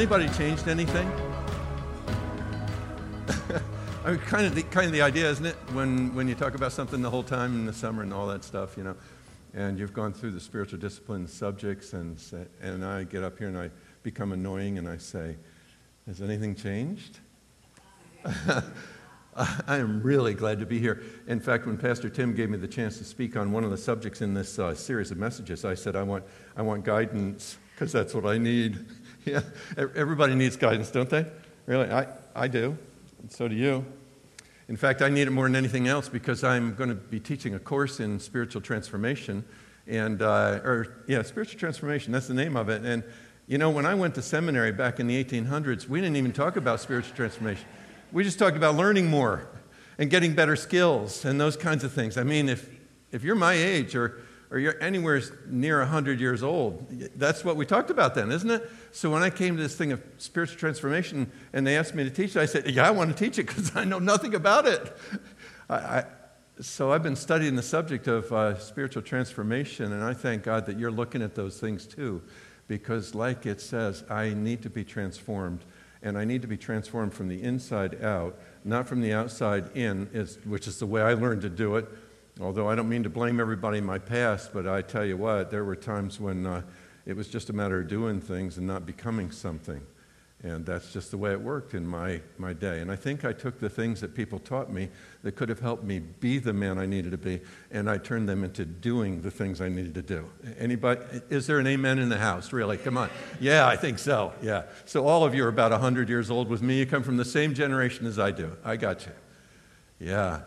Anybody changed anything? I mean, kind of the kind of the idea, isn't it? When when you talk about something the whole time in the summer and all that stuff, you know, and you've gone through the spiritual discipline subjects, and say, and I get up here and I become annoying and I say, "Has anything changed?" I am really glad to be here. In fact, when Pastor Tim gave me the chance to speak on one of the subjects in this uh, series of messages, I said, I want, I want guidance because that's what I need. yeah, everybody needs guidance, don't they? Really? I, I do. And so do you. In fact, I need it more than anything else because I'm going to be teaching a course in spiritual transformation. And, uh, or, yeah, spiritual transformation, that's the name of it. And, you know, when I went to seminary back in the 1800s, we didn't even talk about spiritual transformation. We just talked about learning more and getting better skills and those kinds of things. I mean, if, if you're my age or, or you're anywhere near 100 years old, that's what we talked about then, isn't it? So when I came to this thing of spiritual transformation and they asked me to teach it, I said, Yeah, I want to teach it because I know nothing about it. I, I, so I've been studying the subject of uh, spiritual transformation, and I thank God that you're looking at those things too, because, like it says, I need to be transformed and I need to be transformed from the inside out, not from the outside in, which is the way I learned to do it. Although I don't mean to blame everybody in my past, but I tell you what, there were times when uh, it was just a matter of doing things and not becoming something. And that's just the way it worked in my, my day. And I think I took the things that people taught me that could have helped me be the man I needed to be, and I turned them into doing the things I needed to do. Anybody, is there an amen in the house? Really? Come on. Yeah, I think so. Yeah. So all of you are about 100 years old with me. You come from the same generation as I do. I got you. Yeah.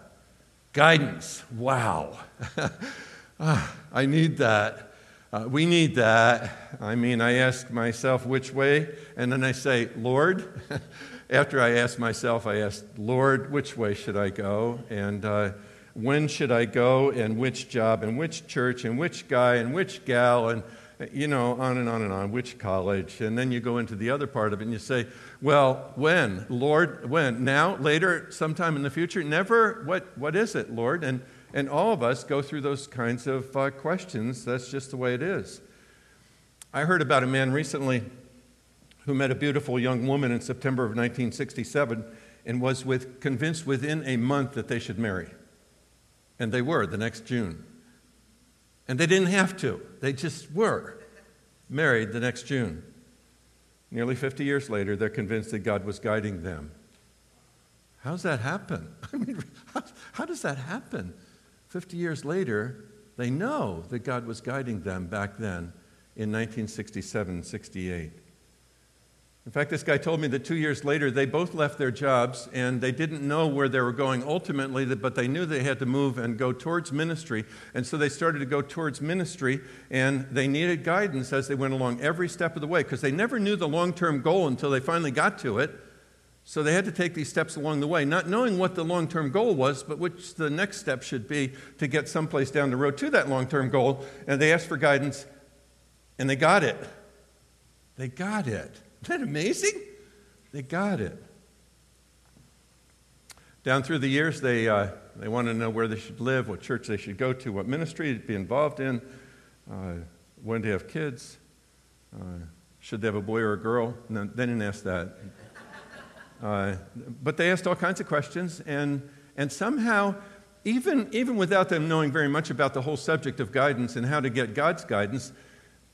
Guidance. Wow. ah, I need that. Uh, we need that. I mean, I ask myself which way, and then I say, Lord. After I ask myself, I ask, Lord, which way should I go? And uh, when should I go? And which job? And which church? And which guy? And which gal? And, you know, on and on and on, which college? And then you go into the other part of it and you say, well, when? Lord, when? Now? Later? Sometime in the future? Never? What, what is it, Lord? And and all of us go through those kinds of uh, questions. That's just the way it is. I heard about a man recently who met a beautiful young woman in September of 1967 and was with, convinced within a month that they should marry. And they were the next June. And they didn't have to, they just were married the next June. Nearly 50 years later, they're convinced that God was guiding them. How's that happen? I mean, how, how does that happen? 50 years later, they know that God was guiding them back then in 1967 68. In fact, this guy told me that two years later, they both left their jobs and they didn't know where they were going ultimately, but they knew they had to move and go towards ministry. And so they started to go towards ministry and they needed guidance as they went along every step of the way because they never knew the long term goal until they finally got to it. So they had to take these steps along the way, not knowing what the long term goal was, but which the next step should be to get someplace down the road to that long term goal. And they asked for guidance, and they got it. They got it. Isn't that amazing? They got it. Down through the years, they, uh, they wanted to know where they should live, what church they should go to, what ministry to be involved in, uh, when to have kids, uh, should they have a boy or a girl. No, they didn't ask that. Uh, but they asked all kinds of questions, and, and somehow, even, even without them knowing very much about the whole subject of guidance and how to get God's guidance,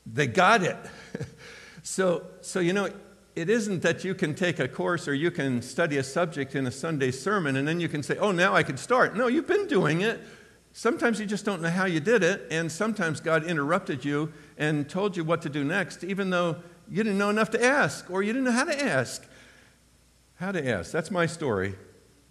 they got it. so, so, you know, it isn't that you can take a course or you can study a subject in a Sunday sermon and then you can say, oh, now I can start. No, you've been doing it. Sometimes you just don't know how you did it, and sometimes God interrupted you and told you what to do next, even though you didn't know enough to ask or you didn't know how to ask how to ask. That's my story.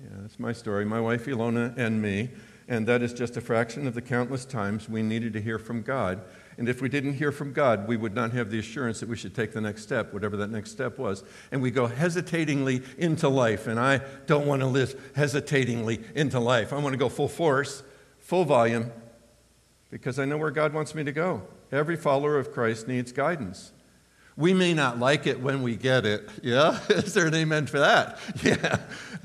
Yeah, that's my story, my wife Ilona and me. And that is just a fraction of the countless times we needed to hear from God. And if we didn't hear from God, we would not have the assurance that we should take the next step, whatever that next step was. And we go hesitatingly into life. And I don't want to live hesitatingly into life. I want to go full force, full volume, because I know where God wants me to go. Every follower of Christ needs guidance. We may not like it when we get it. Yeah? Is there an amen for that? Yeah.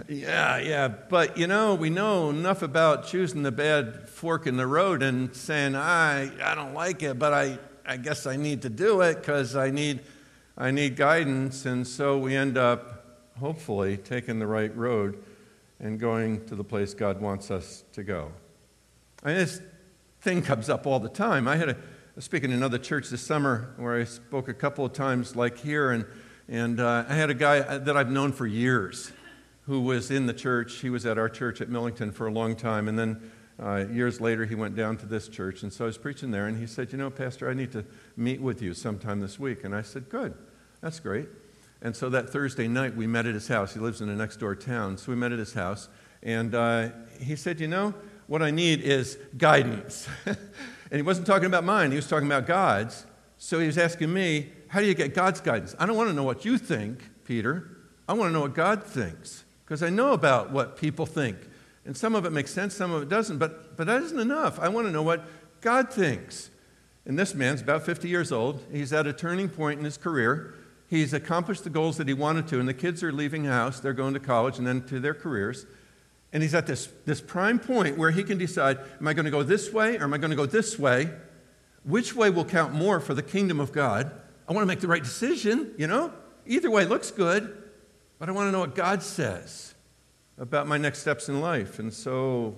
Yeah, yeah. But you know, we know enough about choosing the bad fork in the road and saying, I, I don't like it, but I, I guess I need to do it because I need, I need guidance, and so we end up, hopefully, taking the right road and going to the place God wants us to go. And this thing comes up all the time. I had a, was speaking in another church this summer where I spoke a couple of times, like here, and, and uh, I had a guy that I've known for years who was in the church. He was at our church at Millington for a long time, and then uh, years later he went down to this church. And so I was preaching there, and he said, You know, Pastor, I need to meet with you sometime this week. And I said, Good, that's great. And so that Thursday night, we met at his house. He lives in a next door town. So we met at his house. And uh, he said, You know, what I need is guidance. and he wasn't talking about mine, he was talking about God's. So he was asking me, How do you get God's guidance? I don't want to know what you think, Peter. I want to know what God thinks. Because I know about what people think. And some of it makes sense, some of it doesn't. But, but that isn't enough. I want to know what God thinks. And this man's about 50 years old. He's at a turning point in his career. He's accomplished the goals that he wanted to, and the kids are leaving house. They're going to college and then to their careers. And he's at this, this prime point where he can decide am I going to go this way or am I going to go this way? Which way will count more for the kingdom of God? I want to make the right decision, you know? Either way looks good, but I want to know what God says about my next steps in life. And so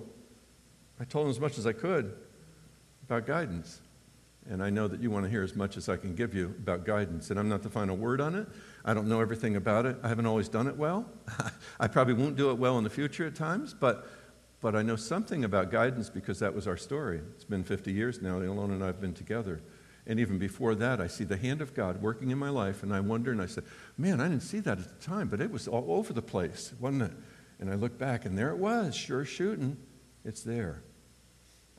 I told him as much as I could about guidance. And I know that you want to hear as much as I can give you about guidance. And I'm not the final word on it. I don't know everything about it. I haven't always done it well. I probably won't do it well in the future at times, but, but I know something about guidance because that was our story. It's been 50 years now. Ilona and I have been together. And even before that, I see the hand of God working in my life, and I wonder, and I said, Man, I didn't see that at the time, but it was all over the place, wasn't it? And I look back, and there it was, sure shooting. It's there.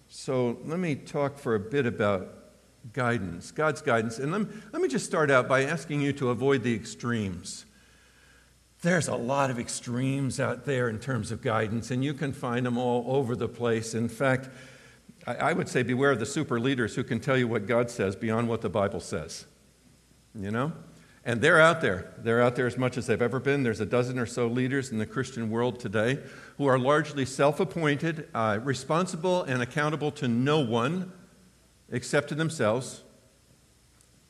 So let me talk for a bit about guidance, God's guidance. And let me, let me just start out by asking you to avoid the extremes. There's a lot of extremes out there in terms of guidance, and you can find them all over the place. In fact, I, I would say beware of the super leaders who can tell you what God says beyond what the Bible says. You know? And they're out there. They're out there as much as they've ever been. There's a dozen or so leaders in the Christian world today who are largely self appointed, uh, responsible, and accountable to no one except to themselves.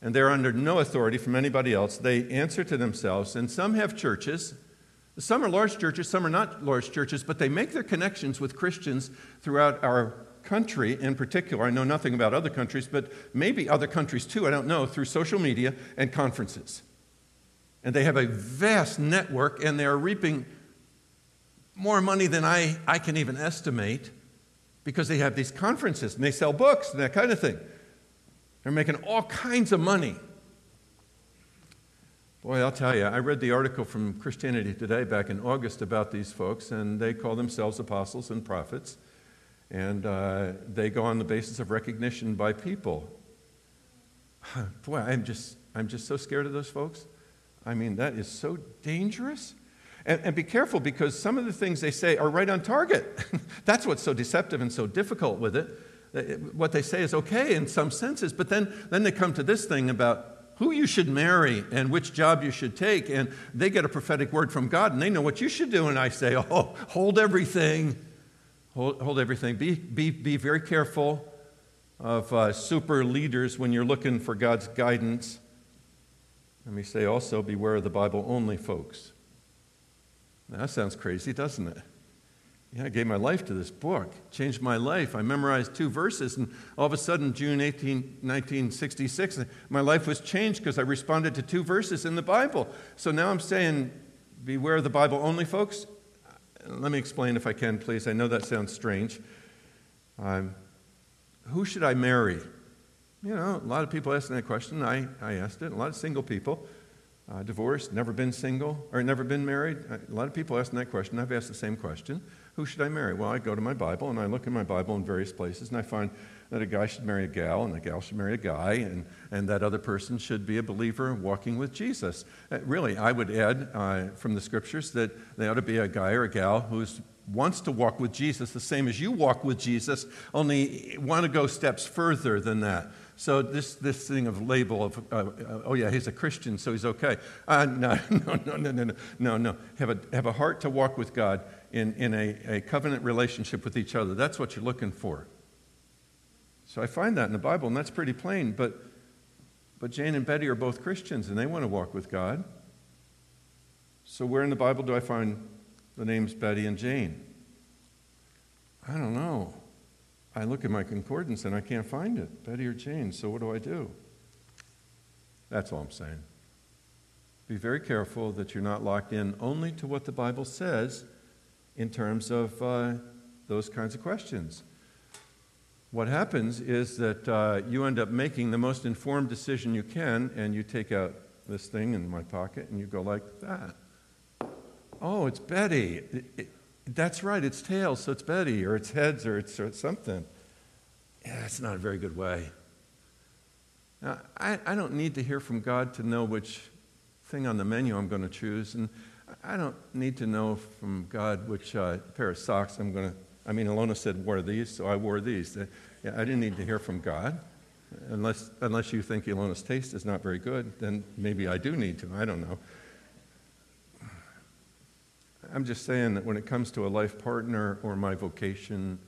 And they're under no authority from anybody else. They answer to themselves. And some have churches. Some are large churches, some are not large churches, but they make their connections with Christians throughout our country in particular. I know nothing about other countries, but maybe other countries too, I don't know, through social media and conferences. And they have a vast network, and they are reaping more money than I, I can even estimate because they have these conferences and they sell books and that kind of thing. They're making all kinds of money. Boy, I'll tell you, I read the article from Christianity Today back in August about these folks, and they call themselves apostles and prophets, and uh, they go on the basis of recognition by people. Boy, I'm just, I'm just so scared of those folks. I mean, that is so dangerous. And, and be careful because some of the things they say are right on target. That's what's so deceptive and so difficult with it. What they say is okay in some senses, but then, then they come to this thing about who you should marry and which job you should take, and they get a prophetic word from God and they know what you should do. And I say, oh, hold everything. Hold, hold everything. Be, be, be very careful of uh, super leaders when you're looking for God's guidance. Let me say also, beware of the Bible only folks. Now, that sounds crazy, doesn't it? Yeah, I gave my life to this book, changed my life. I memorized two verses, and all of a sudden, June 18, 1966, my life was changed because I responded to two verses in the Bible. So now I'm saying, beware of the Bible only, folks. Let me explain if I can, please. I know that sounds strange. Um, who should I marry? You know, a lot of people asking that question. I, I asked it, a lot of single people uh, divorced, never been single, or never been married? A lot of people asking that question. I've asked the same question. Who should I marry? Well, I go to my Bible and I look in my Bible in various places and I find that a guy should marry a gal and a gal should marry a guy and, and that other person should be a believer walking with Jesus. Uh, really, I would add uh, from the scriptures that they ought to be a guy or a gal who wants to walk with Jesus the same as you walk with Jesus, only want to go steps further than that. So this, this thing of label of, uh, uh, oh yeah, he's a Christian, so he's okay. Uh, no, no, no, no, no, no, no. Have a, have a heart to walk with God in, in a, a covenant relationship with each other. That's what you're looking for. So I find that in the Bible, and that's pretty plain. But But Jane and Betty are both Christians and they want to walk with God. So, where in the Bible do I find the names Betty and Jane? I don't know. I look at my concordance and I can't find it, Betty or Jane. So, what do I do? That's all I'm saying. Be very careful that you're not locked in only to what the Bible says in terms of uh, those kinds of questions. What happens is that uh, you end up making the most informed decision you can, and you take out this thing in my pocket and you go like that. Oh, it's Betty. It, it, that's right, it's tails, so it's Betty, or it's heads, or it's, or it's something. Yeah, it's not a very good way. Now, I, I don't need to hear from God to know which thing on the menu I'm going to choose, and I don't need to know from God which uh, pair of socks I'm going to. I mean, Ilona said, wear these, so I wore these. Yeah, I didn't need to hear from God. Unless, unless you think Ilona's taste is not very good, then maybe I do need to. I don't know. I'm just saying that when it comes to a life partner or my vocation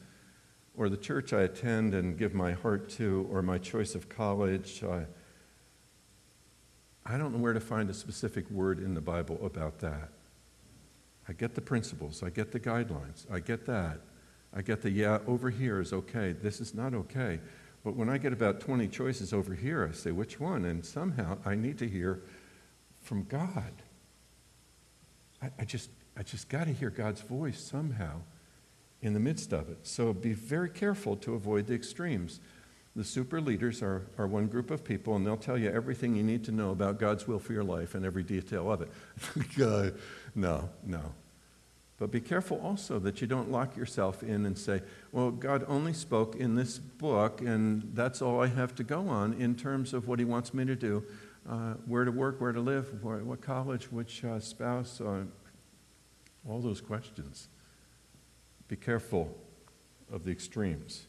or the church I attend and give my heart to or my choice of college, I, I don't know where to find a specific word in the Bible about that. I get the principles, I get the guidelines, I get that. I get the, yeah, over here is okay, this is not okay. But when I get about 20 choices over here, I say, which one? And somehow I need to hear from God. I, I just, I just got to hear God's voice somehow in the midst of it. So be very careful to avoid the extremes. The super leaders are, are one group of people, and they'll tell you everything you need to know about God's will for your life and every detail of it. no, no. But be careful also that you don't lock yourself in and say, well, God only spoke in this book, and that's all I have to go on in terms of what He wants me to do uh, where to work, where to live, where, what college, which uh, spouse, uh, all those questions. Be careful of the extremes.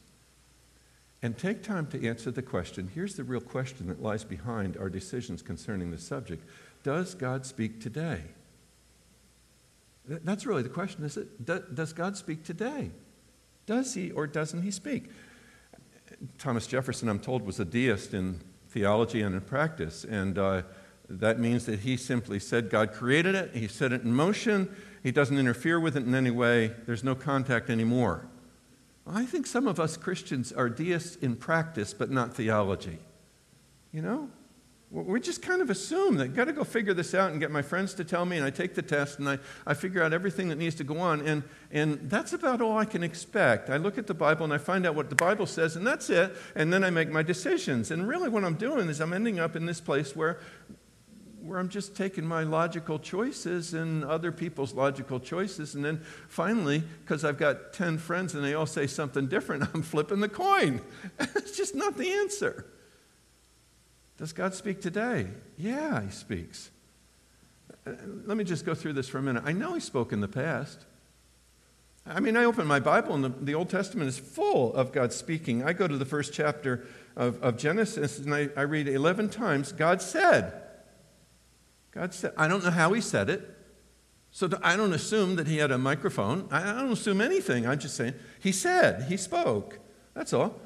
And take time to answer the question. Here's the real question that lies behind our decisions concerning the subject Does God speak today? That's really the question, is it? Does God speak today? Does he or doesn't he speak? Thomas Jefferson, I'm told, was a deist in theology and in practice. And uh, that means that he simply said God created it, he set it in motion, he doesn't interfere with it in any way, there's no contact anymore. I think some of us Christians are deists in practice, but not theology. You know? We just kind of assume that got to go figure this out and get my friends to tell me, and I take the test and I, I figure out everything that needs to go on. And, and that's about all I can expect. I look at the Bible and I find out what the Bible says, and that's it. And then I make my decisions. And really, what I'm doing is I'm ending up in this place where, where I'm just taking my logical choices and other people's logical choices. And then finally, because I've got 10 friends and they all say something different, I'm flipping the coin. it's just not the answer. Does God speak today? Yeah, He speaks. Uh, let me just go through this for a minute. I know He spoke in the past. I mean, I open my Bible and the, the Old Testament is full of God speaking. I go to the first chapter of, of Genesis and I, I read 11 times, God said. God said. I don't know how He said it. So I don't assume that He had a microphone. I don't assume anything. I'm just saying, He said, He spoke. That's all.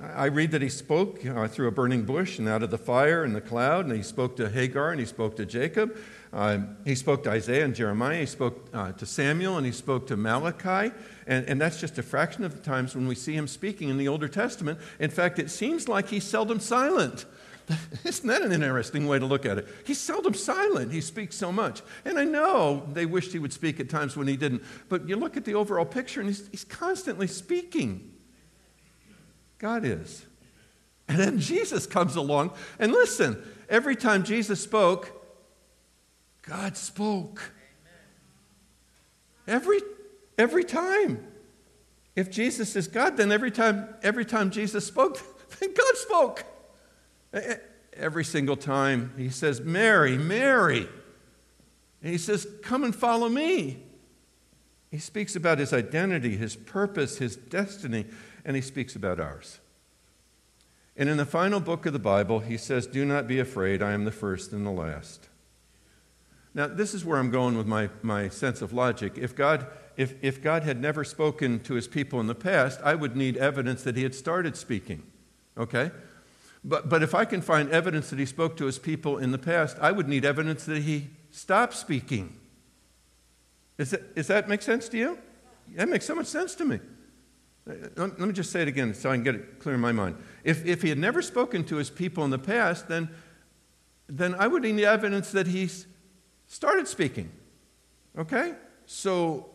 I read that he spoke uh, through a burning bush and out of the fire and the cloud, and he spoke to Hagar and he spoke to Jacob. Uh, he spoke to Isaiah and Jeremiah. He spoke uh, to Samuel and he spoke to Malachi. And, and that's just a fraction of the times when we see him speaking in the Older Testament. In fact, it seems like he's seldom silent. Isn't that an interesting way to look at it? He's seldom silent. He speaks so much. And I know they wished he would speak at times when he didn't. But you look at the overall picture and he's, he's constantly speaking. God is. And then Jesus comes along. And listen, every time Jesus spoke, God spoke. Every, every time. If Jesus is God, then every time, every time Jesus spoke, then God spoke. Every single time he says, Mary, Mary. And he says, Come and follow me. He speaks about his identity, his purpose, his destiny and he speaks about ours. And in the final book of the Bible, he says, Do not be afraid, I am the first and the last. Now, this is where I'm going with my, my sense of logic. If God, if, if God had never spoken to his people in the past, I would need evidence that he had started speaking. Okay? But, but if I can find evidence that he spoke to his people in the past, I would need evidence that he stopped speaking. Is that, does that make sense to you? That makes so much sense to me. Let me just say it again so I can get it clear in my mind. If, if he had never spoken to his people in the past, then, then I would need evidence that he started speaking. Okay? So,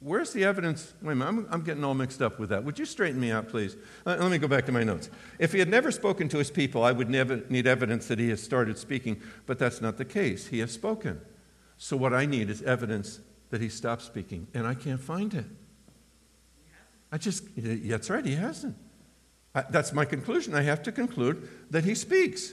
where's the evidence? Wait a minute, I'm, I'm getting all mixed up with that. Would you straighten me out, please? Let, let me go back to my notes. If he had never spoken to his people, I would never need evidence that he has started speaking, but that's not the case. He has spoken. So, what I need is evidence that he stopped speaking, and I can't find it. I just, that's right, he hasn't. I, that's my conclusion. I have to conclude that he speaks.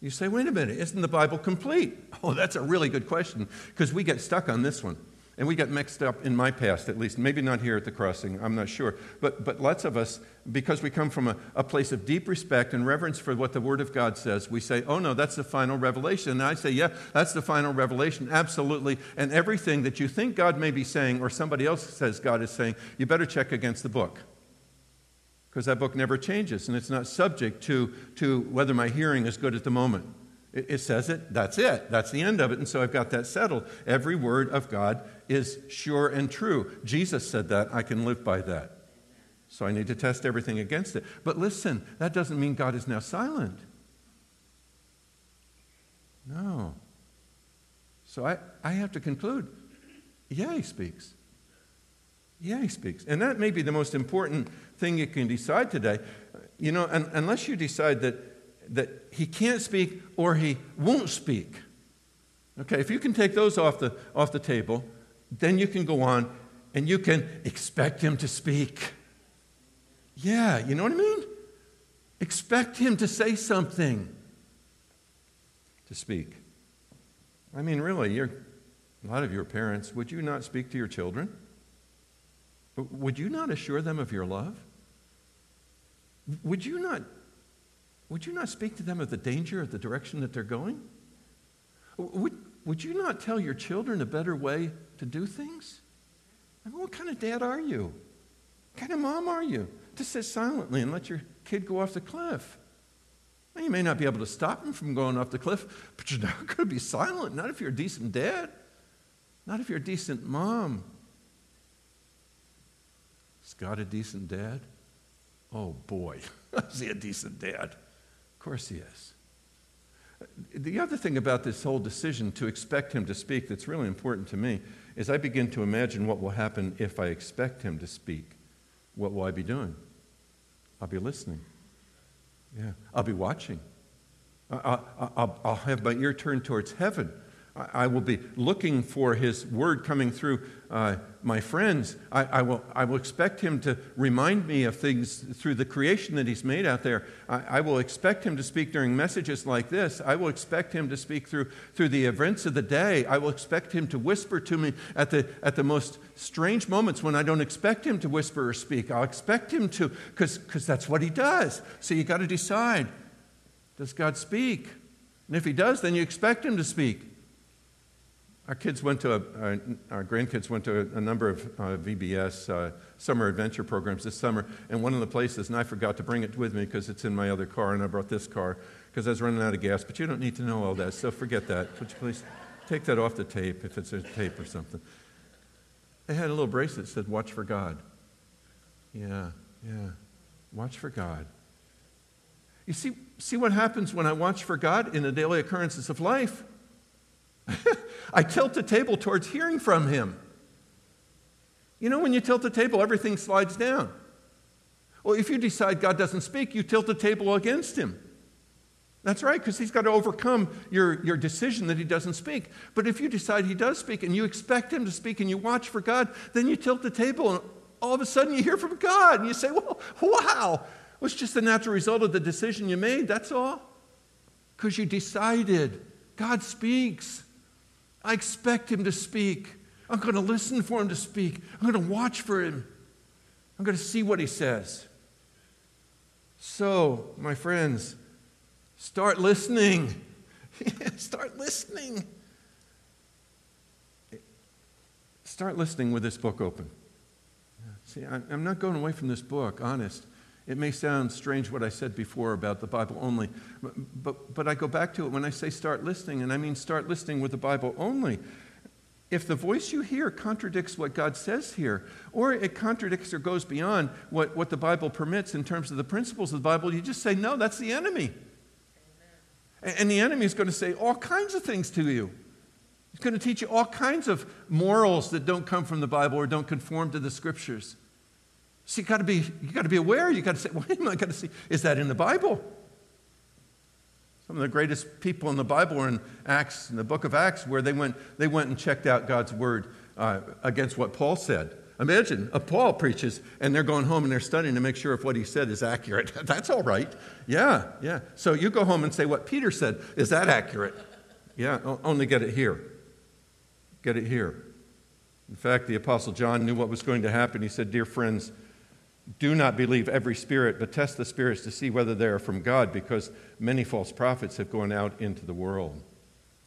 You say, wait a minute, isn't the Bible complete? Oh, that's a really good question because we get stuck on this one. And we got mixed up in my past, at least. Maybe not here at the crossing, I'm not sure. But, but lots of us, because we come from a, a place of deep respect and reverence for what the Word of God says, we say, oh no, that's the final revelation. And I say, yeah, that's the final revelation, absolutely. And everything that you think God may be saying or somebody else says God is saying, you better check against the book. Because that book never changes and it's not subject to, to whether my hearing is good at the moment. It, says it, that's it, that's the end of it. And so I've got that settled. Every word of God is sure and true. Jesus said that, I can live by that. So I need to test everything against it. But listen, that doesn't mean God is now silent. No. So I, I have to conclude yeah, he speaks. Yeah, he speaks. And that may be the most important thing you can decide today. You know, unless you decide that that he can't speak or he won't speak. Okay, if you can take those off the, off the table, then you can go on and you can expect him to speak. Yeah, you know what I mean? Expect him to say something, to speak. I mean, really, you're, a lot of your parents, would you not speak to your children? Would you not assure them of your love? Would you not would you not speak to them of the danger of the direction that they're going? Would, would you not tell your children a better way to do things? I mean, what kind of dad are you? What kind of mom are you? To sit silently and let your kid go off the cliff. You may not be able to stop him from going off the cliff, but you're not going to be silent. Not if you're a decent dad. Not if you're a decent mom. Is God a decent dad? Oh boy, is he a decent dad? Of course he is. The other thing about this whole decision to expect him to speak that's really important to me is I begin to imagine what will happen if I expect him to speak. What will I be doing? I'll be listening. Yeah, I'll be watching. I'll, I'll, I'll have my ear turned towards heaven I will be looking for his word coming through uh, my friends. I, I, will, I will expect him to remind me of things through the creation that he's made out there. I, I, will expect him to speak during messages like this. I will expect him to speak through, through the events of the day. I will expect him to whisper to me at the, at the most strange moments when I don't expect him to whisper or speak. I'll expect him to, because that's what he does. So you got to decide does God speak? And if he does, then you expect him to speak. Our kids went to, a, our, our grandkids went to a, a number of uh, VBS uh, summer adventure programs this summer, and one of the places, and I forgot to bring it with me because it's in my other car, and I brought this car because I was running out of gas, but you don't need to know all that, so forget that. Would you please take that off the tape if it's a tape or something? They had a little bracelet that said, Watch for God. Yeah, yeah, watch for God. You see, see what happens when I watch for God in the daily occurrences of life? I tilt the table towards hearing from him. You know, when you tilt the table, everything slides down. Well, if you decide God doesn't speak, you tilt the table against him. That's right, because he's got to overcome your, your decision that he doesn't speak. But if you decide he does speak and you expect him to speak and you watch for God, then you tilt the table and all of a sudden you hear from God and you say, well, wow, it was just the natural result of the decision you made, that's all. Because you decided God speaks. I expect him to speak. I'm going to listen for him to speak. I'm going to watch for him. I'm going to see what he says. So, my friends, start listening. start listening. Start listening with this book open. See, I'm not going away from this book, honest. It may sound strange what I said before about the Bible only, but, but, I go back to it when I say start listening, and I mean start listening with the Bible only. If the voice you hear contradicts what God says here, or it contradicts or goes beyond what, what the Bible permits in terms of the principles of the Bible, you just say, no, that's the enemy. Amen. And the enemy is going to say all kinds of things to you. He's going to teach you all kinds of morals that don't come from the Bible or don't conform to the scriptures. So you got to be you got to be aware. You got to say, wait a minute, I got to see, is that in the Bible? Some of the greatest people in the Bible are in Acts, in the book of Acts, where they went, they went and checked out God's word uh, against what Paul said. Imagine a Paul preaches and they're going home and they're studying to make sure if what he said is accurate. That's all right. Yeah, yeah. So you go home and say what Peter said. Is that accurate? Yeah, only get it here. Get it here. In fact, the Apostle John knew what was going to happen. He said, Dear friends, do not believe every spirit, but test the spirits to see whether they are from God, because many false prophets have gone out into the world.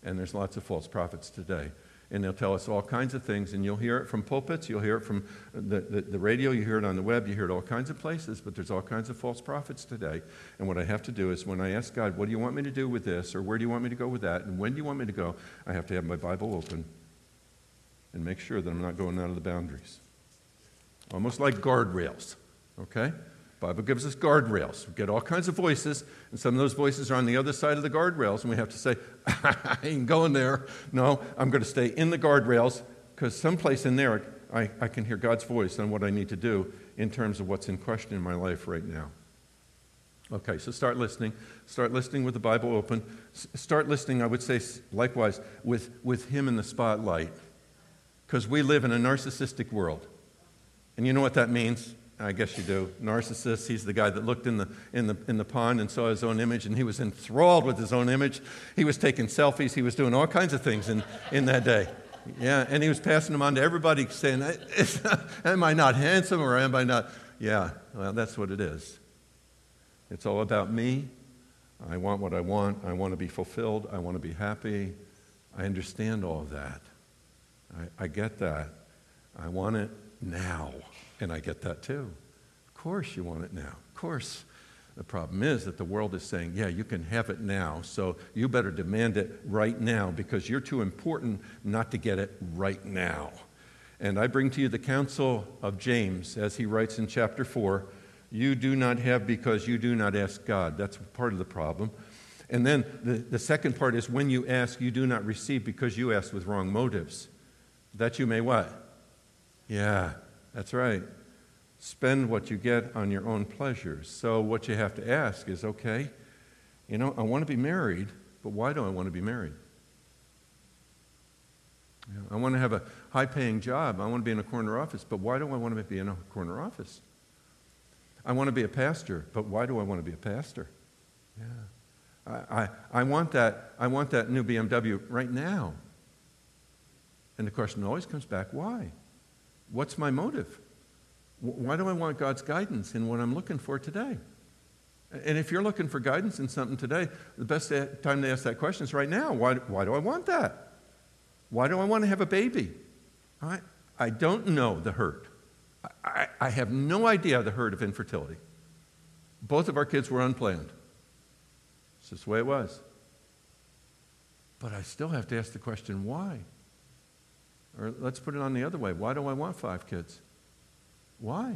And there's lots of false prophets today. And they'll tell us all kinds of things, and you'll hear it from pulpits, you'll hear it from the, the, the, radio, you hear it on the web, you hear it all kinds of places, but there's all kinds of false prophets today. And what I have to do is when I ask God, what do you want me to do with this, or where do you want me to go with that, and when do you want me to go, I have to have my Bible open and make sure that I'm not going out of the boundaries. Almost like guardrails. Okay? Bible gives us guardrails. We get all kinds of voices, and some of those voices are on the other side of the guardrails, and we have to say, I ain't going there. No, I'm going to stay in the guardrails because someplace in there I, I can hear God's voice on what I need to do in terms of what's in question in my life right now. Okay, so start listening. Start listening with the Bible open. S- start listening, I would say, likewise, with, with Him in the spotlight. Because we live in a narcissistic world. And you know what that means? I guess you do. Narcissist, he's the guy that looked in the, in, the, in the pond and saw his own image, and he was enthralled with his own image. He was taking selfies, he was doing all kinds of things in, in that day. Yeah, and he was passing them on to everybody, saying, Am I not handsome or am I not? Yeah, well, that's what it is. It's all about me. I want what I want. I want to be fulfilled. I want to be happy. I understand all of that. I, I get that. I want it now. And I get that too. Of course, you want it now. Of course. The problem is that the world is saying, yeah, you can have it now, so you better demand it right now because you're too important not to get it right now. And I bring to you the counsel of James as he writes in chapter 4 you do not have because you do not ask God. That's part of the problem. And then the, the second part is when you ask, you do not receive because you ask with wrong motives. That you may what? Yeah, that's right. Spend what you get on your own pleasures. So, what you have to ask is okay, you know, I want to be married, but why do I want to be married? You know, I want to have a high paying job. I want to be in a corner office, but why do I want to be in a corner office? I want to be a pastor, but why do I want to be a pastor? Yeah. I, I, I, want that, I want that new BMW right now. And the question always comes back why? What's my motive? Why do I want God's guidance in what I'm looking for today? And if you're looking for guidance in something today, the best time to ask that question is right now. Why, why do I want that? Why do I want to have a baby? I, I don't know the hurt. I, I have no idea the hurt of infertility. Both of our kids were unplanned. It's just the way it was. But I still have to ask the question why? Or let's put it on the other way. Why do I want five kids? Why?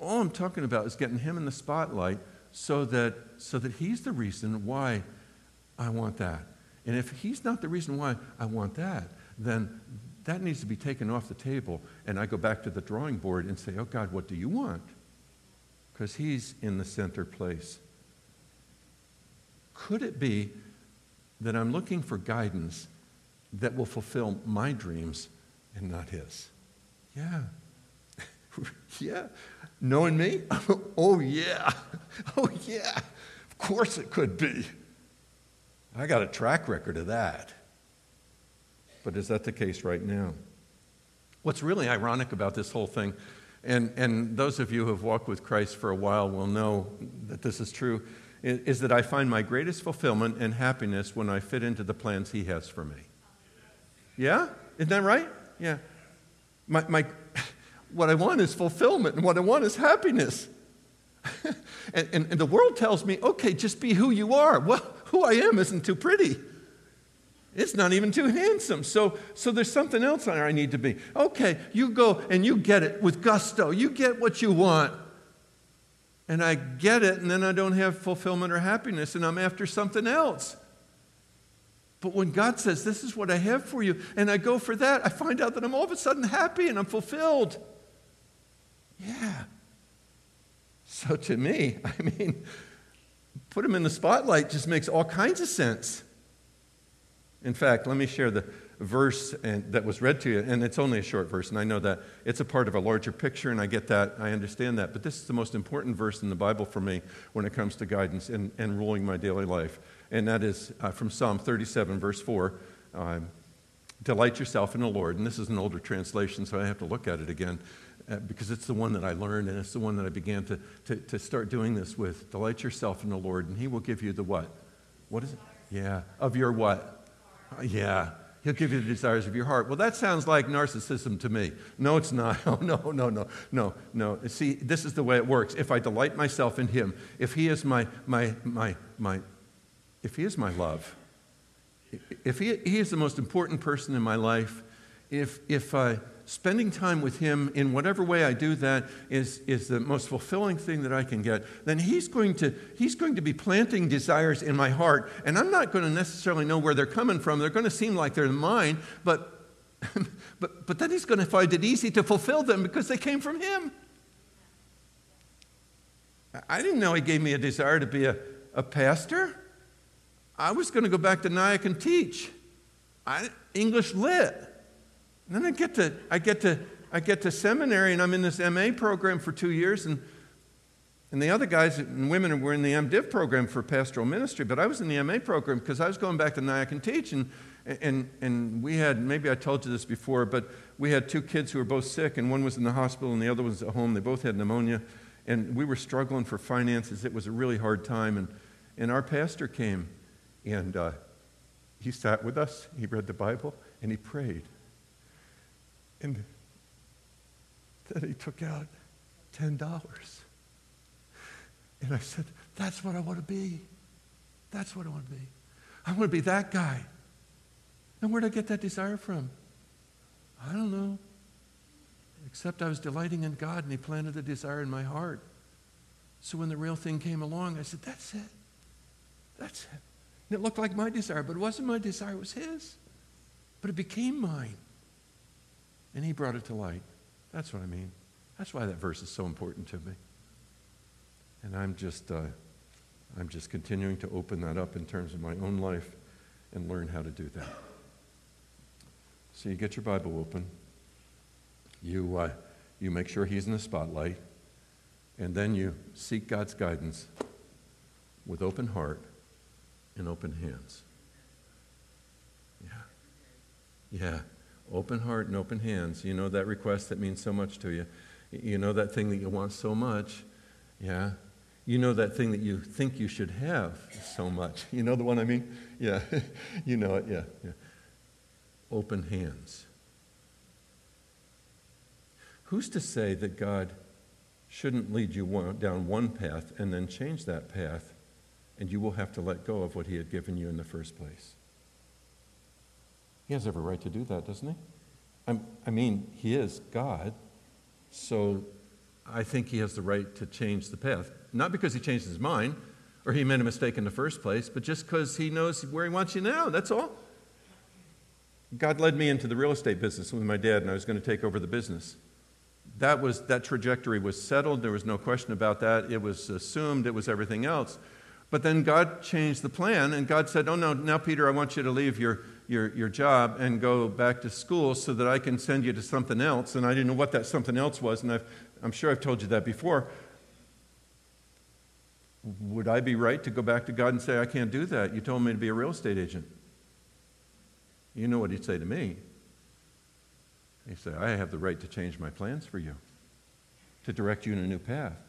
All I'm talking about is getting him in the spotlight so that, so that he's the reason why I want that. And if he's not the reason why I want that, then that needs to be taken off the table. And I go back to the drawing board and say, Oh God, what do you want? Because he's in the center place. Could it be that I'm looking for guidance that will fulfill my dreams and not his. Yeah. yeah. Knowing me? oh, yeah. Oh, yeah. Of course it could be. I got a track record of that. But is that the case right now? What's really ironic about this whole thing, and, and those of you who have walked with Christ for a while will know that this is true, is, that I find my greatest fulfillment and happiness when I fit into the plans He has for me. Yeah? Isn't that right? Yeah. My, my, what I want is fulfillment, and what I want is happiness. and, and, and, the world tells me, okay, just be who you are. Well, who I am isn't too pretty. It's not even too handsome. So, so there's something else I need to be. Okay, you go and you get it with gusto. You get what you want. And I get it, and then I don't have fulfillment or happiness, and I'm after something else. But when God says, This is what I have for you, and I go for that, I find out that I'm all of a sudden happy and I'm fulfilled. Yeah. So to me, I mean, put him in the spotlight just makes all kinds of sense. In fact, let me share the verse and, that was read to you, and it's only a short verse, and I know that it's a part of a larger picture, and I get that, I understand that. But this is the most important verse in the Bible for me when it comes to guidance and, and ruling my daily life, and that is uh, from Psalm 37, verse 4. Um, Delight yourself in the Lord. And this is an older translation, so I have to look at it again uh, because it's the one that I learned and it's the one that I began to, to, to start doing this with. Delight yourself in the Lord, and He will give you the what? What is it? Yeah. Of your what? Yeah. He'll give you the desires of your heart. Well, that sounds like narcissism to me. No, it's not. Oh, no, no, no, no, no. See, this is the way it works. If I delight myself in Him, if He is my, my, my, my, if He is my love, if he, he is the most important person in my life, if, if uh, spending time with him in whatever way I do that is, is the most fulfilling thing that I can get, then he's going, to, he's going to be planting desires in my heart. And I'm not going to necessarily know where they're coming from. They're going to seem like they're mine, but, but, but then he's going to find it easy to fulfill them because they came from him. I didn't know he gave me a desire to be a, a pastor. I was going to go back to Nyack and teach I, English lit. And then I get to, I get to, I get to seminary and I'm in this MA program for two years and, and the other guys and women were in the MDiv program for pastoral ministry, but I was in the MA program because I was going back to Nyack and teach and, and, and we had, maybe I told you this before, but we had two kids who were both sick and one was in the hospital and the other was at home. They both had pneumonia and we were struggling for finances. It was a really hard time and, and our pastor came and uh, he sat with us, he read the Bible, and he prayed. And then he took out $10. And I said, That's what I want to be. That's what I want to be. I want to be that guy. And where'd I get that desire from? I don't know. Except I was delighting in God and He planted a desire in my heart. So when the real thing came along, I said, That's it. That's it. It looked like my desire, but it wasn't my desire, it was his. But it became mine. And he brought it to light. That's what I mean. That's why that verse is so important to me. And I'm just, uh, I'm just continuing to open that up in terms of my own life and learn how to do that. So you get your Bible open. You, uh, you make sure he's in the spotlight. And then you seek God's guidance with open heart and open hands. Yeah. Yeah. Open heart and open hands. You know that request that means so much to you. You know that thing that you want so much. Yeah. You know that thing that you think you should have so much. You know the one I mean? Yeah. you know it. Yeah. Yeah. Open hands. Who's to say that God shouldn't lead you down one path and then change that path and you will have to let go of what he had given you in the first place. He has every right to do that, doesn't he? I'm, i mean, he is God, so I think he has the right to change the path. Not because he changed his mind or he made a mistake in the first place, but just because he knows where he wants you now, that's all. God led me into the real estate business with my dad, and I was going to take over the business. That, was, that trajectory was settled. There was no question about that. It was assumed. It was everything else. But then God changed the plan, and God said, Oh, no, now, Peter, I want you to leave your, your, your job and go back to school so that I can send you to something else. And I didn't know what that something else was, and I've, I'm sure I've told you that before. Would I be right to go back to God and say, I can't do that? You told me to be a real estate agent. You know what he'd say to me. He'd say, I have the right to change my plans for you, to direct you in a new path.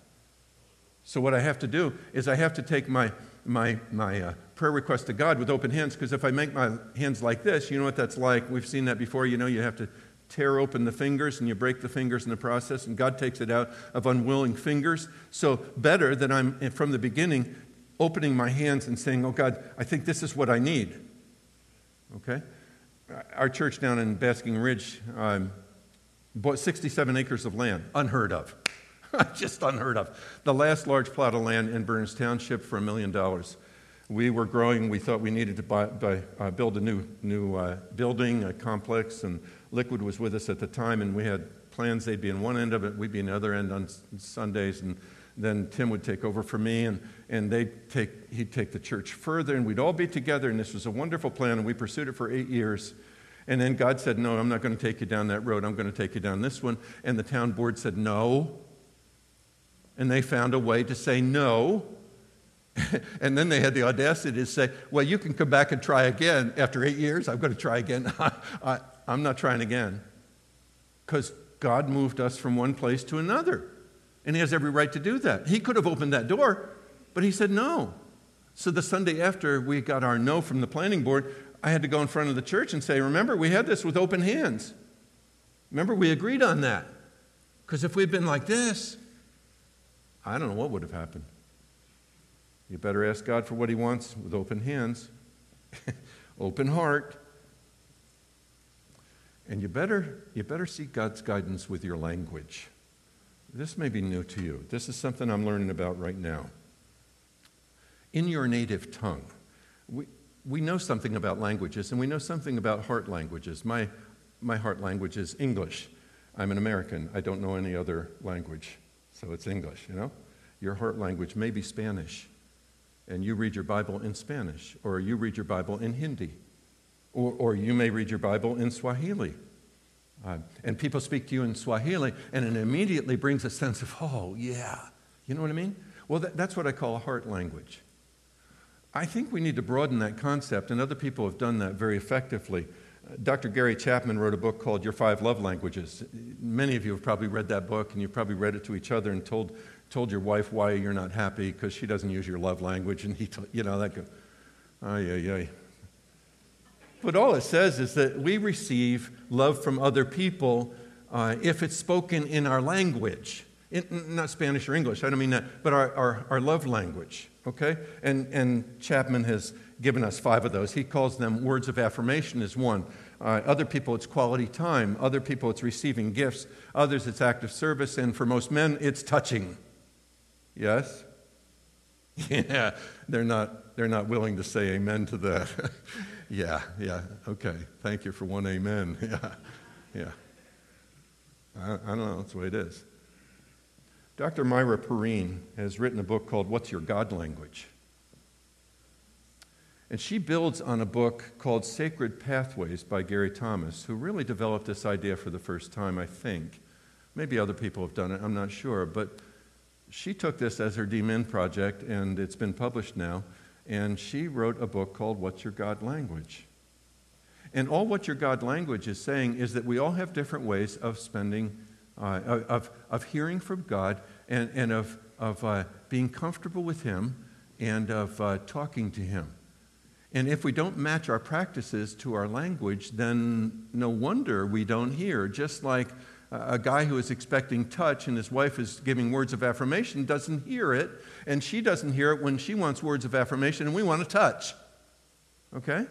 So, what I have to do is I have to take my, my, my uh, prayer request to God with open hands, because if I make my hands like this, you know what that's like. We've seen that before. You know, you have to tear open the fingers and you break the fingers in the process, and God takes it out of unwilling fingers. So, better that I'm from the beginning opening my hands and saying, Oh God, I think this is what I need. Okay? Our church down in Basking Ridge um, bought 67 acres of land, unheard of. Just unheard of. The last large plot of land in Bernards Township for a million dollars. We were growing. We thought we needed to buy, buy, uh, build a new, new uh, building, a complex, and Liquid was with us at the time, and we had plans. They'd be in one end of it, we'd be in the other end on Sundays, and then Tim would take over for me, and, and they'd take, he'd take the church further, and we'd all be together, and this was a wonderful plan, and we pursued it for eight years. And then God said, No, I'm not going to take you down that road. I'm going to take you down this one. And the town board said, No. And they found a way to say no. and then they had the audacity to say, Well, you can come back and try again. After eight years, I'm going to try again. I, am not trying again. Because God moved us from one place to another. And He has every right to do that. He could have opened that door, but He said no. So the Sunday after we got our no from the planning board, I had to go in front of the church and say, Remember, we had this with open hands. Remember, we agreed on that. Because if we'd been like this, I don't know what would have happened. You better ask God for what He wants with open hands, open heart. And you better, you better seek God's guidance with your language. This may be new to you. This is something I'm learning about right now. In your native tongue, we, we know something about languages and we know something about heart languages. My, my heart language is English. I'm an American. I don't know any other language, so it's English, you know? Your heart language may be Spanish and you read your Bible in Spanish, or you read your Bible in Hindi, or, or you may read your Bible in Swahili. Uh, and people speak to you in Swahili, and it immediately brings a sense of, oh, yeah. You know what I mean? Well, that, that's what I call a heart language. I think we need to broaden that concept, and other people have done that very effectively. Dr. Gary Chapman wrote a book called Your Five Love Languages. Many of you have probably read that book, and you've probably read it to each other and told told your wife why you're not happy because she doesn't use your love language, and he, told, you know, that go, ay, ay, ay. But all it says is that we receive love from other people uh, if it's spoken in our language. In, not Spanish or English, I don't mean that, but our, our, our love language, okay? And, and Chapman has given us five of those. He calls them words of affirmation, is one. Uh, other people, it's quality time. Other people, it's receiving gifts. Others, it's active service. And for most men, it's touching. Yes? Yeah, they're not, they're not willing to say amen to that. yeah, yeah, okay. Thank you for one amen. Yeah, yeah. I, I don't know, that's the way it is. Dr. Myra Perrine has written a book called What's Your God Language? And she builds on a book called Sacred Pathways by Gary Thomas, who really developed this idea for the first time, I think. Maybe other people have done it, I'm not sure. But she took this as her DMin project, and it's been published now, and she wrote a book called What's Your God Language? And all What Your God Language is saying is that we all have different ways of spending, uh, of, of hearing from God, and, and of, of uh, being comfortable with Him, and of uh, talking to Him. And if we don't match our practices to our language, then no wonder we don't hear. Just like a guy who is expecting touch and his wife is giving words of affirmation doesn't hear it, and she doesn't hear it when she wants words of affirmation and we want to touch. Okay?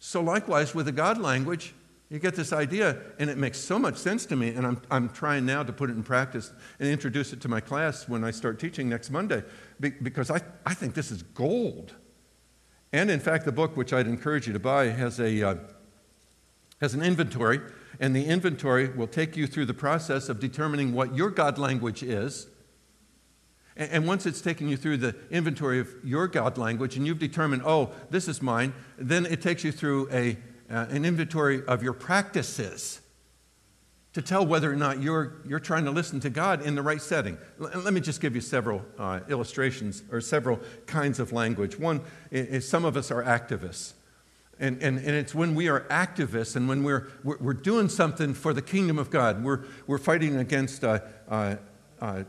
So, likewise, with the God language, you get this idea, and it makes so much sense to me, and I'm, I'm trying now to put it in practice and introduce it to my class when I start teaching next Monday, because I, I think this is gold. And in fact, the book, which I'd encourage you to buy, has, a, uh, has an inventory and the inventory will take you through the process of determining what your God language is. And once it's taken you through the inventory of your God language and you've determined, oh, this is mine, then it takes you through a, uh, an inventory of your practices to tell whether or not you're, you're trying to listen to God in the right setting. L- let me just give you several uh, illustrations or several kinds of language. One is some of us are activists. And, and, and it's when we are activists and when we're, we're, we're doing something for the kingdom of God. We're, we're fighting against uh, uh, uh,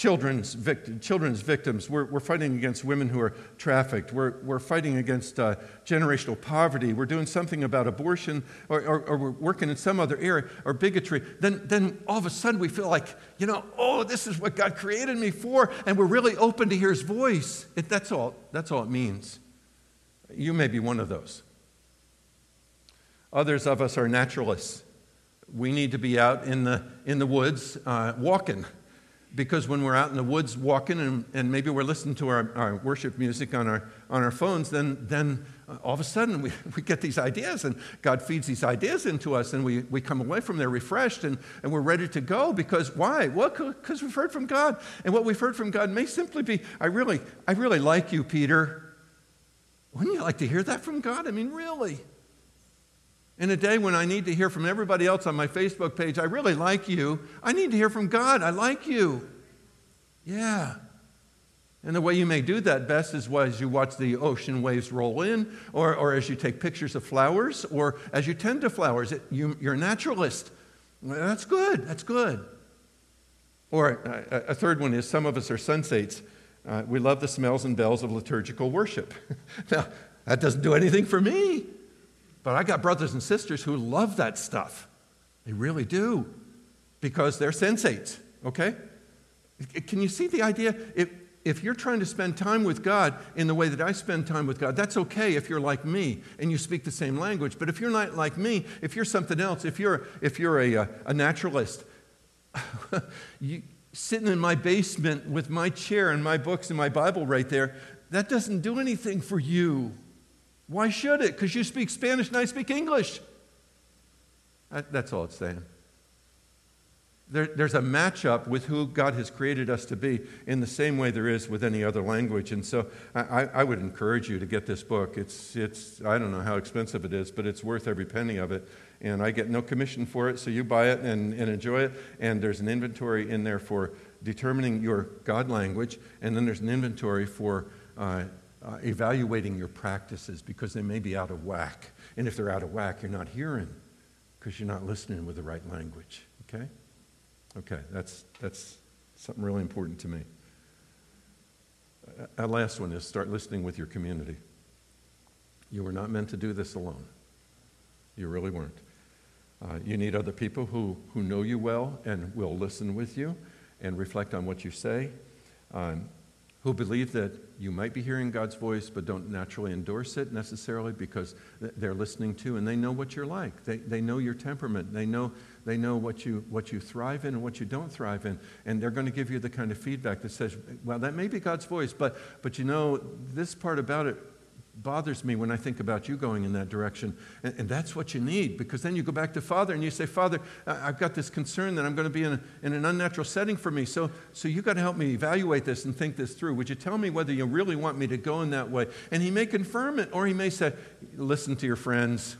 children's, vict- children's victims. We're, we're fighting against women who are trafficked. We're, we're fighting against uh, generational poverty. We're doing something about abortion, or, or, or, we're working in some other area, or bigotry. Then, then all of a sudden we feel like, you know, oh, this is what God created me for, and we're really open to hear His voice. It, that's, all, that's all it means. You may be one of those. Others of us are naturalists. We need to be out in the, in the woods uh, walking because when we're out in the woods walking and, and maybe we're listening to our, our worship music on our, on our phones, then, then uh, all of a sudden we, we get these ideas and God feeds these ideas into us and we, we come away from there refreshed and, and we're ready to go because why? Well, because we've heard from God. And what we've heard from God may simply be, I really, I really like you, Peter. Wouldn't you like to hear that from God? I mean, really? In a day when I need to hear from everybody else on my Facebook page, I really like you. I need to hear from God. I like you. Yeah. And the way you may do that best is as you watch the ocean waves roll in, or, or as you take pictures of flowers, or as you tend to flowers. It, you, are a naturalist. That's good. That's good. Or a, a, third one is some of us are sensates. Uh, we love the smells and bells of liturgical worship. now, that doesn't do anything for me. But I got brothers and sisters who love that stuff. They really do because they're sensates, okay? Can you see the idea? If, if you're trying to spend time with God in the way that I spend time with God, that's okay if you're like me and you speak the same language. But if you're not like me, if you're something else, if you're, if you're a, uh, a naturalist, you, sitting in my basement with my chair and my books and my Bible right there, that doesn't do anything for you. Why should it? Because you speak Spanish and I speak English. That's all it's saying. There, there's a matchup with who God has created us to be in the same way there is with any other language. And so I, I would encourage you to get this book. It's, it's, I don't know how expensive it is, but it's worth every penny of it. And I get no commission for it, so you buy it and, and enjoy it. And there's an inventory in there for determining your God language, and then there's an inventory for uh, uh, evaluating your practices because they may be out of whack. And if they're out of whack, you're not hearing because you're not listening with the right language. Okay? Okay, that's, that's something really important to me. A last one is start listening with your community. You were not meant to do this alone. You really weren't. Uh, you need other people who, who know you well and will listen with you and reflect on what you say. Um, who believe that you might be hearing God's voice but don't naturally endorse it necessarily because they're listening to and they know what you're like. They, they know your temperament. They know, they know what, you, what you thrive in and what you don't thrive in. And they're going to give you the kind of feedback that says, well, that may be God's voice, but, but you know, this part about it bothers me when I think about you going in that direction. And, and, that's what you need because then you go back to Father and you say, Father, I've got this concern that I'm going to be in, a, in an unnatural setting for me. So, so you've got to help me evaluate this and think this through. Would you tell me whether you really want me to go in that way? And he may confirm it or he may say, listen to your friends,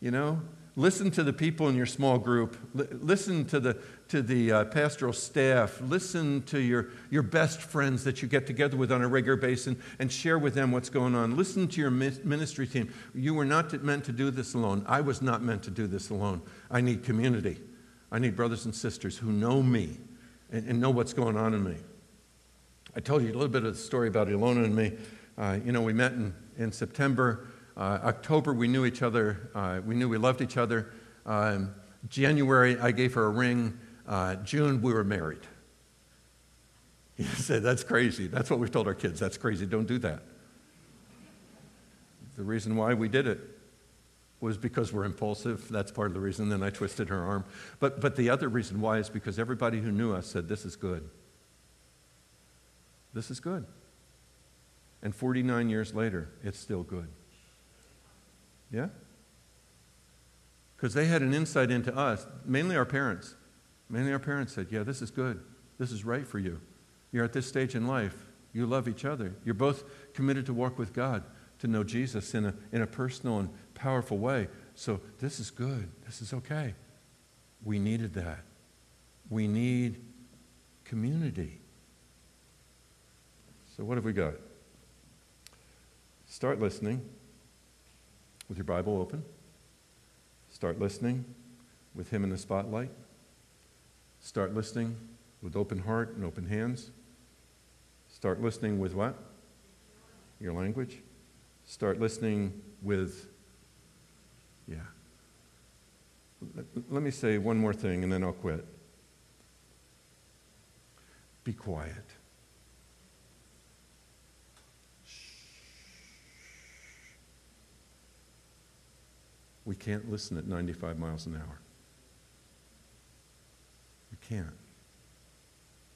you know? Listen to the people in your small group. L- listen to the, to the uh, pastoral staff. Listen to your, your best friends that you get together with on a regular basis and, and share with them what's going on. Listen to your ministry team. You were not meant to do this alone. I was not meant to do this alone. I need community. I need brothers and sisters who know me and, and know what's going on in me. I told you a little bit of the story about Ilona and me. Uh, you know, we met in, in September. Uh, October, we knew each other. Uh, we knew we loved each other. Um, January, I gave her a ring. Uh, June, we were married. You say, that's crazy. That's what we've told our kids. That's crazy. Don't do that. The reason why we did it was because we're impulsive. That's part of the reason. Then I twisted her arm. But, but the other reason why is because everybody who knew us said, This is good. This is good. And 49 years later, it's still good. Yeah? Because they had an insight into us, mainly our parents. Mainly our parents said, Yeah, this is good. This is right for you. You're at this stage in life. You love each other. You're both committed to walk with God, to know Jesus in a, in a personal and powerful way. So this is good. This is okay. We needed that. We need community. So, what have we got? Start listening with your Bible open. Start listening with Him in the spotlight. Start listening with open heart and open hands. Start listening with what? Your language. Start listening with, yeah. Let me say one more thing and then I'll quit. Be quiet. We can't listen at 95 miles an hour. We can't.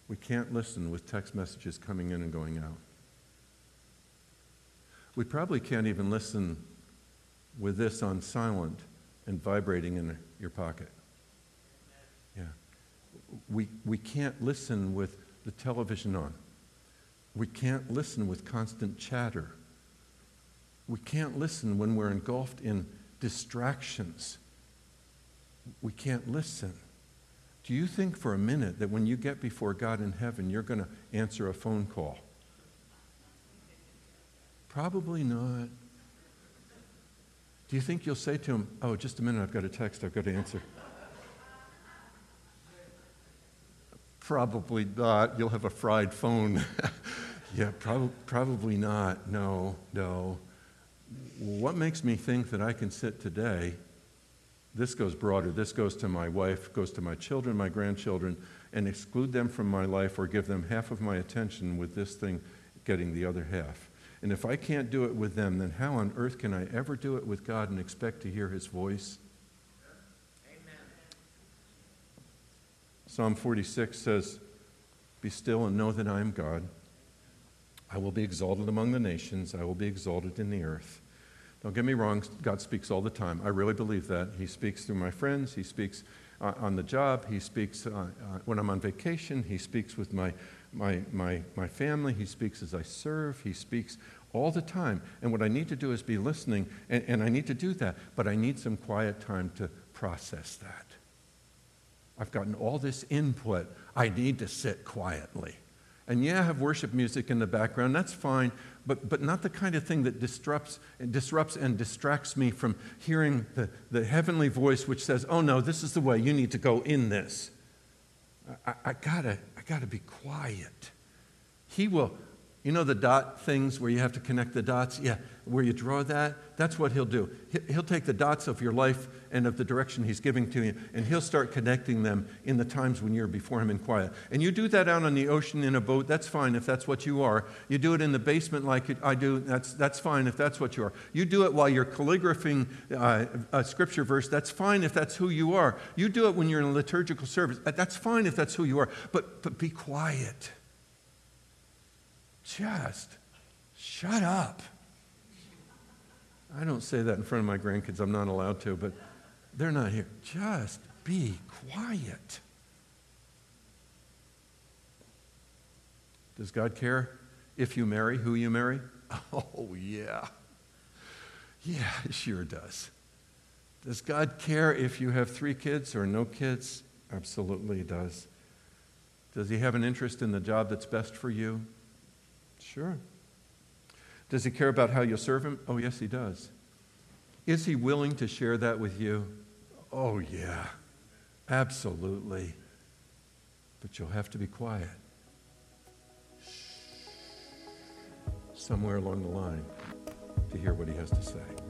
We can't listen with text messages coming in and going out. We probably can't even listen with this on silent and vibrating in your pocket. Yeah. We, we can't listen with the television on. We can't listen with constant chatter. We can't listen when we're engulfed in distractions. We can't listen. Do you think for a minute that when you get before God in heaven, you're going to answer a phone call? Probably not. Do you think you'll say to him, Oh, just a minute, I've got a text I've got to answer? Probably not. You'll have a fried phone. yeah, prob- probably not. No, no. What makes me think that I can sit today this goes broader. This goes to my wife, goes to my children, my grandchildren, and exclude them from my life or give them half of my attention with this thing getting the other half. And if I can't do it with them, then how on earth can I ever do it with God and expect to hear his voice? Amen. Psalm 46 says, Be still and know that I am God. I will be exalted among the nations, I will be exalted in the earth. Don't get me wrong, God speaks all the time. I really believe that. He speaks through my friends, He speaks uh, on the job, He speaks uh, uh, when I'm on vacation, He speaks with my, my, my, my family, He speaks as I serve, He speaks all the time. And what I need to do is be listening, and, and I need to do that, but I need some quiet time to process that. I've gotten all this input, I need to sit quietly. And yeah, I have worship music in the background, that's fine, but, but not the kind of thing that disrupts, disrupts and distracts me from hearing the, the heavenly voice which says, oh no, this is the way, you need to go in this. I, I, gotta, I gotta be quiet. He will, you know the dot things where you have to connect the dots? Yeah, where you draw that, that's what he'll do. He'll take the dots of your life and of the direction he's giving to you, and he'll start connecting them in the times when you're before him in quiet. And you do that out on the ocean in a boat, that's fine if that's what you are. You do it in the basement like I do, that's, that's fine if that's what you are. You do it while you're calligraphing uh, a scripture verse, that's fine if that's who you are. You do it when you're in a liturgical service, that's fine if that's who you are. But, but be quiet. Just shut up. I don't say that in front of my grandkids. I'm not allowed to, but they're not here. Just be quiet. Does God care if you marry who you marry? Oh, yeah. Yeah, it sure does. Does God care if you have three kids or no kids? Absolutely, he does. Does he have an interest in the job that's best for you? Sure. Does he care about how you serve him? Oh, yes, he does. Is he willing to share that with you? Oh, yeah, absolutely. But you'll have to be quiet. Somewhere along the line to hear what he has to say.